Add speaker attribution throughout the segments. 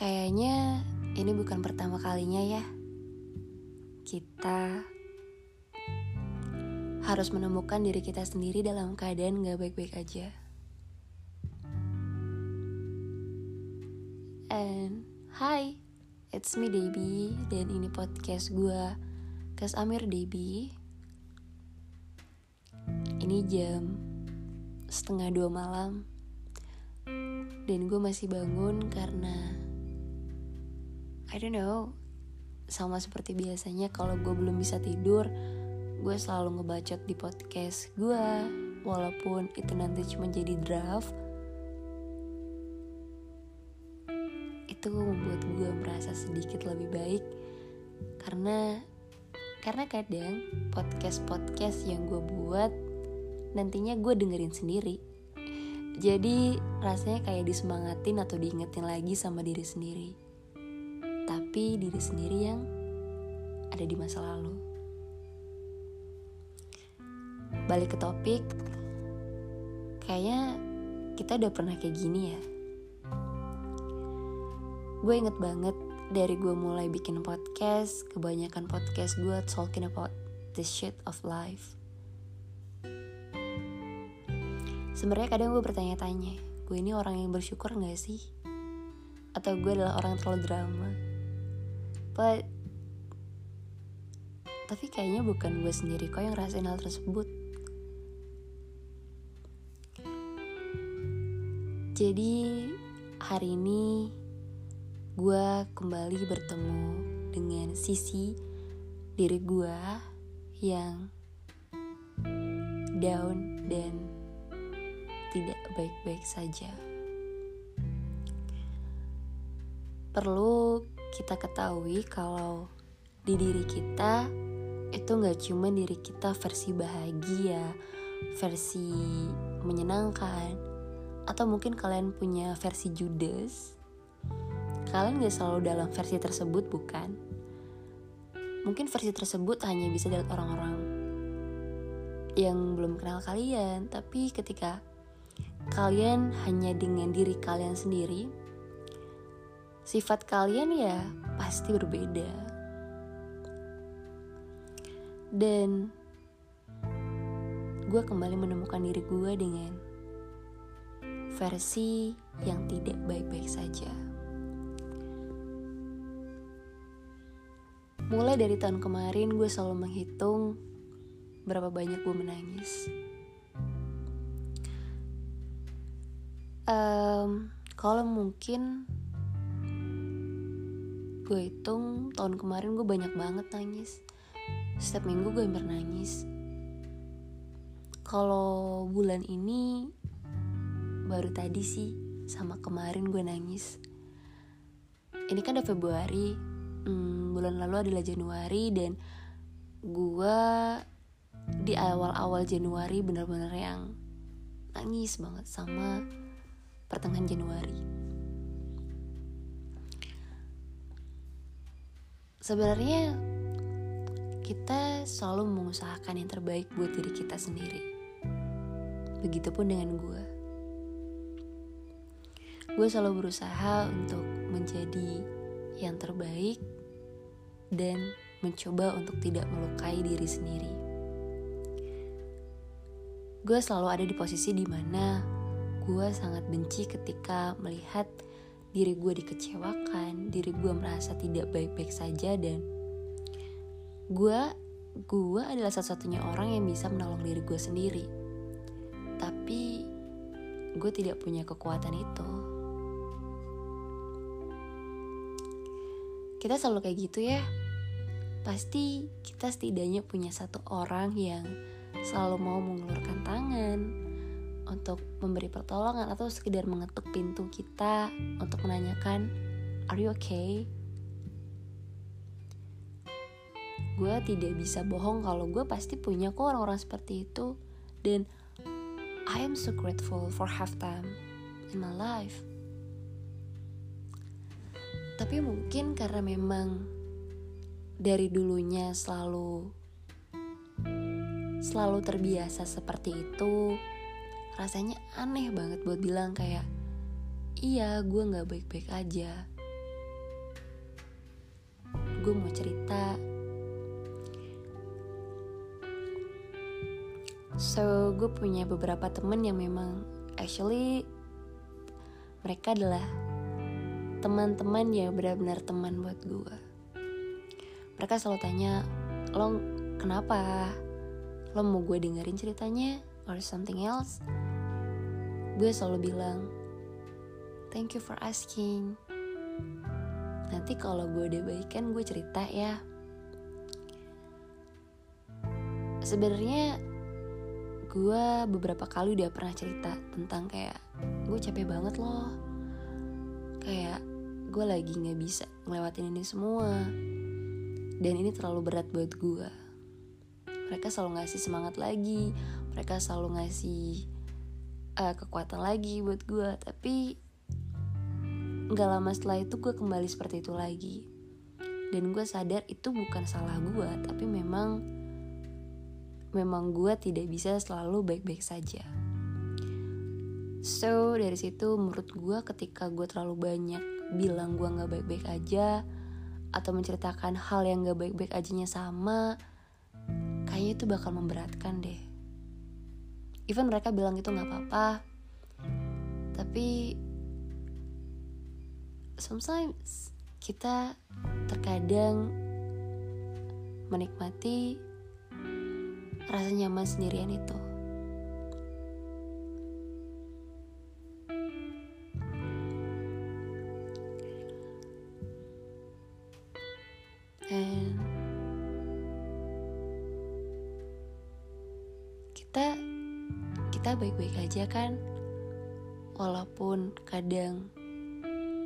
Speaker 1: Kayaknya ini bukan pertama kalinya ya. Kita harus menemukan diri kita sendiri dalam keadaan gak baik-baik aja. And hi, it's me Debbie dan ini podcast gue, Kas Amir Debbie. Ini jam setengah dua malam dan gue masih bangun karena I don't know. Sama seperti biasanya kalau gue belum bisa tidur gue selalu ngebacot di podcast gue walaupun itu nanti cuma jadi draft. Itu membuat gue merasa sedikit lebih baik. Karena karena kadang podcast podcast yang gue buat nantinya gue dengerin sendiri. Jadi rasanya kayak disemangatin atau diingetin lagi sama diri sendiri tapi diri sendiri yang ada di masa lalu. Balik ke topik, kayaknya kita udah pernah kayak gini ya. Gue inget banget dari gue mulai bikin podcast, kebanyakan podcast gue talking about the shit of life. Sebenarnya kadang gue bertanya-tanya, gue ini orang yang bersyukur gak sih? Atau gue adalah orang yang terlalu drama? But tapi kayaknya bukan gue sendiri kok yang rasain hal tersebut jadi hari ini gue kembali bertemu dengan sisi diri gue yang down dan tidak baik-baik saja. Perlu kita ketahui kalau di diri kita itu nggak cuma diri kita versi bahagia, versi menyenangkan, atau mungkin kalian punya versi Judas. Kalian gak selalu dalam versi tersebut, bukan? Mungkin versi tersebut hanya bisa dari orang-orang yang belum kenal kalian, tapi ketika kalian hanya dengan diri kalian sendiri, sifat kalian ya pasti berbeda. Dan gue kembali menemukan diri gue dengan versi yang tidak baik-baik saja. Mulai dari tahun kemarin gue selalu menghitung berapa banyak gue menangis. Um, kalau mungkin gue hitung tahun kemarin gue banyak banget nangis. Setiap minggu gue hampir nangis. Kalau bulan ini baru tadi sih sama kemarin gue nangis. Ini kan udah Februari hmm, bulan lalu adalah Januari dan gue di awal-awal Januari bener-bener yang nangis banget sama pertengahan Januari sebenarnya kita selalu mengusahakan yang terbaik buat diri kita sendiri. Begitupun dengan gue. Gue selalu berusaha untuk menjadi yang terbaik dan mencoba untuk tidak melukai diri sendiri. Gue selalu ada di posisi di mana gue sangat benci ketika melihat diri gue dikecewakan, diri gue merasa tidak baik-baik saja dan gue gue adalah satu-satunya orang yang bisa menolong diri gue sendiri. Tapi gue tidak punya kekuatan itu. Kita selalu kayak gitu ya. Pasti kita setidaknya punya satu orang yang selalu mau mengulurkan tangan, untuk memberi pertolongan atau sekedar mengetuk pintu kita untuk menanyakan are you okay? Gue tidak bisa bohong kalau gue pasti punya kok orang-orang seperti itu. Dan I am so grateful for half time in my life. Tapi mungkin karena memang dari dulunya selalu selalu terbiasa seperti itu rasanya aneh banget buat bilang kayak iya gue nggak baik-baik aja. Gue mau cerita. So gue punya beberapa temen yang memang actually mereka adalah teman-teman yang benar-benar teman buat gue mereka selalu tanya lo kenapa? Lo mau gue dengerin ceritanya or something else gue selalu bilang thank you for asking. Nanti kalau gue udah baikan gue cerita ya. Sebenarnya gue beberapa kali udah pernah cerita tentang kayak gue capek banget loh. Kayak gue lagi nggak bisa ngelewatin ini semua. Dan ini terlalu berat buat gue. Mereka selalu ngasih semangat lagi. Mereka selalu ngasih uh, kekuatan lagi buat gue tapi Gak lama setelah itu gue kembali seperti itu lagi. Dan gue sadar itu bukan salah gue Tapi memang Memang gue tidak bisa selalu baik-baik saja. So dari situ menurut gue ketika gue terlalu banyak bilang gue gak baik-baik aja Atau menceritakan hal yang gak baik-baik ajanya sama Kayaknya itu bakal memberatkan deh Even mereka bilang itu gak apa-apa Tapi sometimes kita terkadang menikmati rasa nyaman sendirian itu. Dan kita baik-baik aja kan walaupun kadang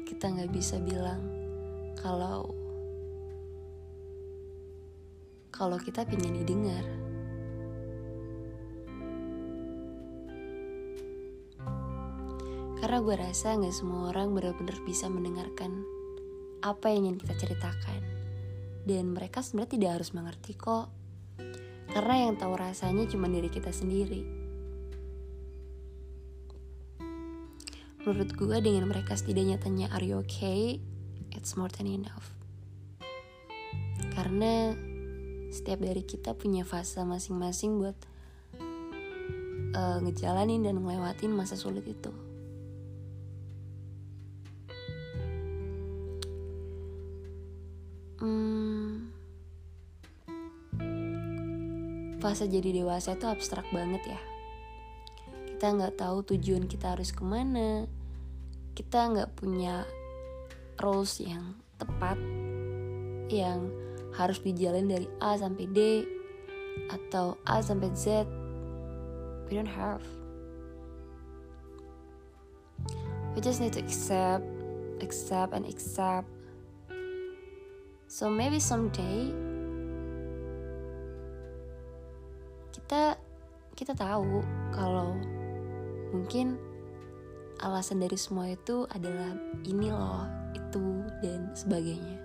Speaker 1: kita nggak bisa bilang kalau kalau kita pingin didengar. Karena gue rasa nggak semua orang benar-benar bisa mendengarkan apa yang ingin kita ceritakan. Dan mereka sebenarnya tidak harus mengerti kok. Karena yang tahu rasanya cuma diri kita sendiri. Menurut gue dengan mereka setidaknya tanya are you okay, it's more than enough. Karena setiap dari kita punya fase masing-masing buat uh, ngejalanin dan ngelewatin masa sulit itu. Hmm, fase jadi dewasa itu abstrak banget ya kita nggak tahu tujuan kita harus ke mana kita nggak punya rules yang tepat yang harus dijalin dari A sampai D atau A sampai Z. We don't have. We just need to accept accept and accept. So maybe someday kita kita tahu kalau mungkin alasan dari semua itu adalah ini loh, itu dan sebagainya.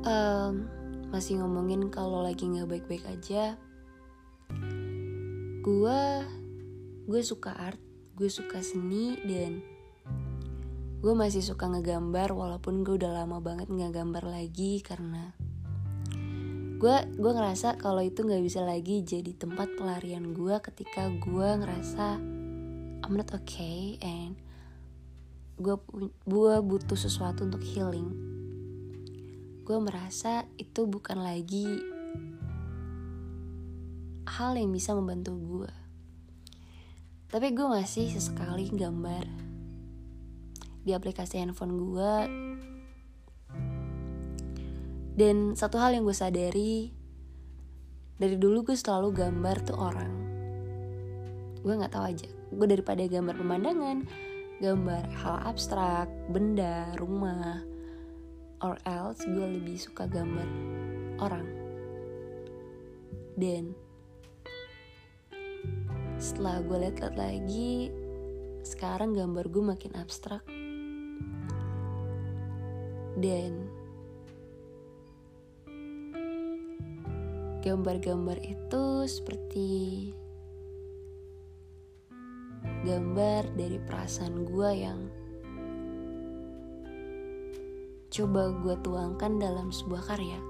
Speaker 1: Um, masih ngomongin kalau lagi nggak baik-baik aja, gue gue suka art, gue suka seni dan gue masih suka ngegambar walaupun gue udah lama banget nggak gambar lagi karena gue gue ngerasa kalau itu nggak bisa lagi jadi tempat pelarian gue ketika gue ngerasa I'm not okay and gue gue butuh sesuatu untuk healing. Gue merasa itu bukan lagi hal yang bisa membantu gue tapi gue masih sesekali gambar di aplikasi handphone gue dan satu hal yang gue sadari dari dulu gue selalu gambar tuh orang. Gue nggak tahu aja. Gue daripada gambar pemandangan gambar hal abstrak benda rumah or else gue lebih suka gambar orang. Dan setelah gue liat-liat lagi sekarang gambar gue makin abstrak dan gambar-gambar itu seperti gambar dari perasaan gue yang coba gue tuangkan dalam sebuah karya.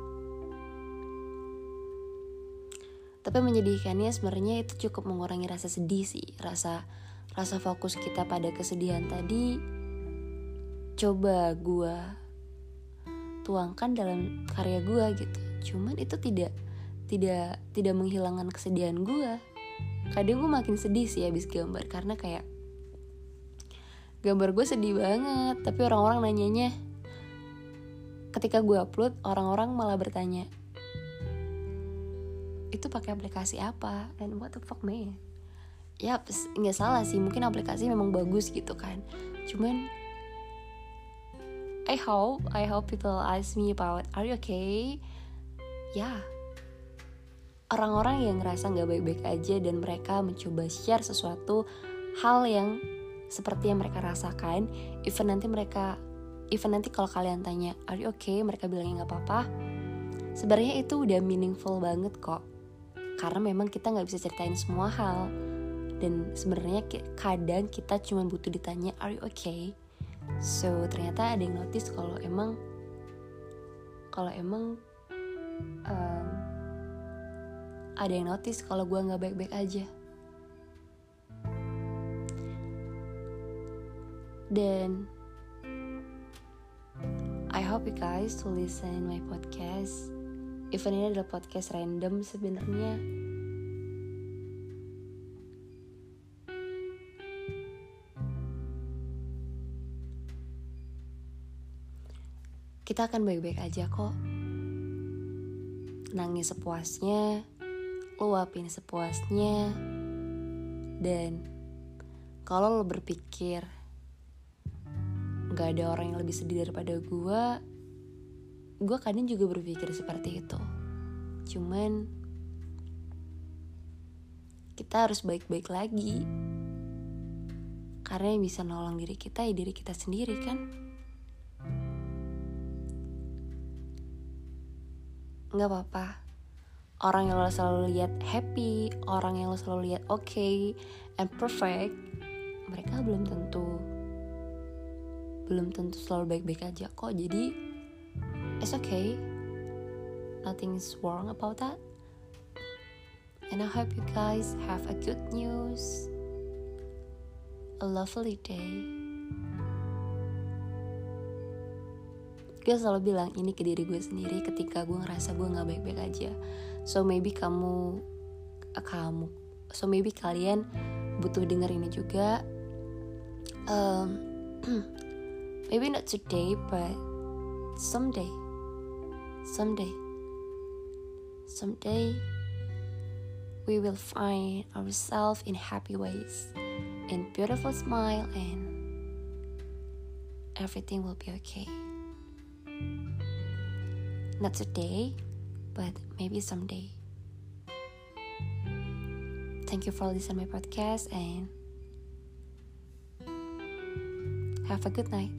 Speaker 1: Tapi menyedihkannya sebenarnya itu cukup mengurangi rasa sedih sih, rasa rasa fokus kita pada kesedihan tadi coba gue tuangkan dalam karya gue gitu. Cuman itu tidak tidak tidak menghilangkan kesedihan gue. Kadang gue makin sedih sih habis gambar karena kayak gambar gue sedih banget, tapi orang-orang nanyanya ketika gue upload orang-orang malah bertanya itu pakai aplikasi apa and what the fuck man ya nggak salah sih mungkin aplikasi memang bagus gitu kan cuman I hope I hope people ask me about are you okay? Ya. Yeah. orang-orang yang ngerasa nggak baik-baik aja dan mereka mencoba share sesuatu hal yang seperti yang mereka rasakan even nanti mereka even nanti kalau kalian tanya are you okay? mereka bilangnya nggak apa-apa. Sebenarnya itu udah meaningful banget kok. Karena memang kita nggak bisa ceritain semua hal. Dan sebenarnya kadang kita cuma butuh ditanya are you okay so ternyata ada yang notice kalau emang kalau emang um, ada yang notice kalau gue nggak baik-baik aja dan I hope you guys to listen my podcast. Even ini adalah podcast random sebenarnya. Kita akan baik-baik aja kok. Nangis sepuasnya, luapin sepuasnya, dan kalau lo berpikir gak ada orang yang lebih sedih daripada gue gue kadang juga berpikir seperti itu. Cuman kita harus baik-baik lagi. Karena yang bisa nolong diri kita ya diri kita sendiri kan nggak apa-apa. Orang yang lo selalu lihat happy orang yang lo selalu lihat oke okay and perfect mereka belum tentu belum tentu selalu baik-baik aja kok. Jadi it's okay. Nothing is wrong about that. And I hope you guys have a good news a lovely day gue selalu bilang ini ke diri gue sendiri ketika gue ngerasa gue nggak baik-baik aja so maybe kamu uh, kamu so maybe kalian butuh denger ini juga um, Maybe not today, but someday. Someday. Someday we will find ourselves in happy ways, in beautiful smile, and everything will be okay. Not today, but maybe someday. Thank you for listening to my podcast and have a good night.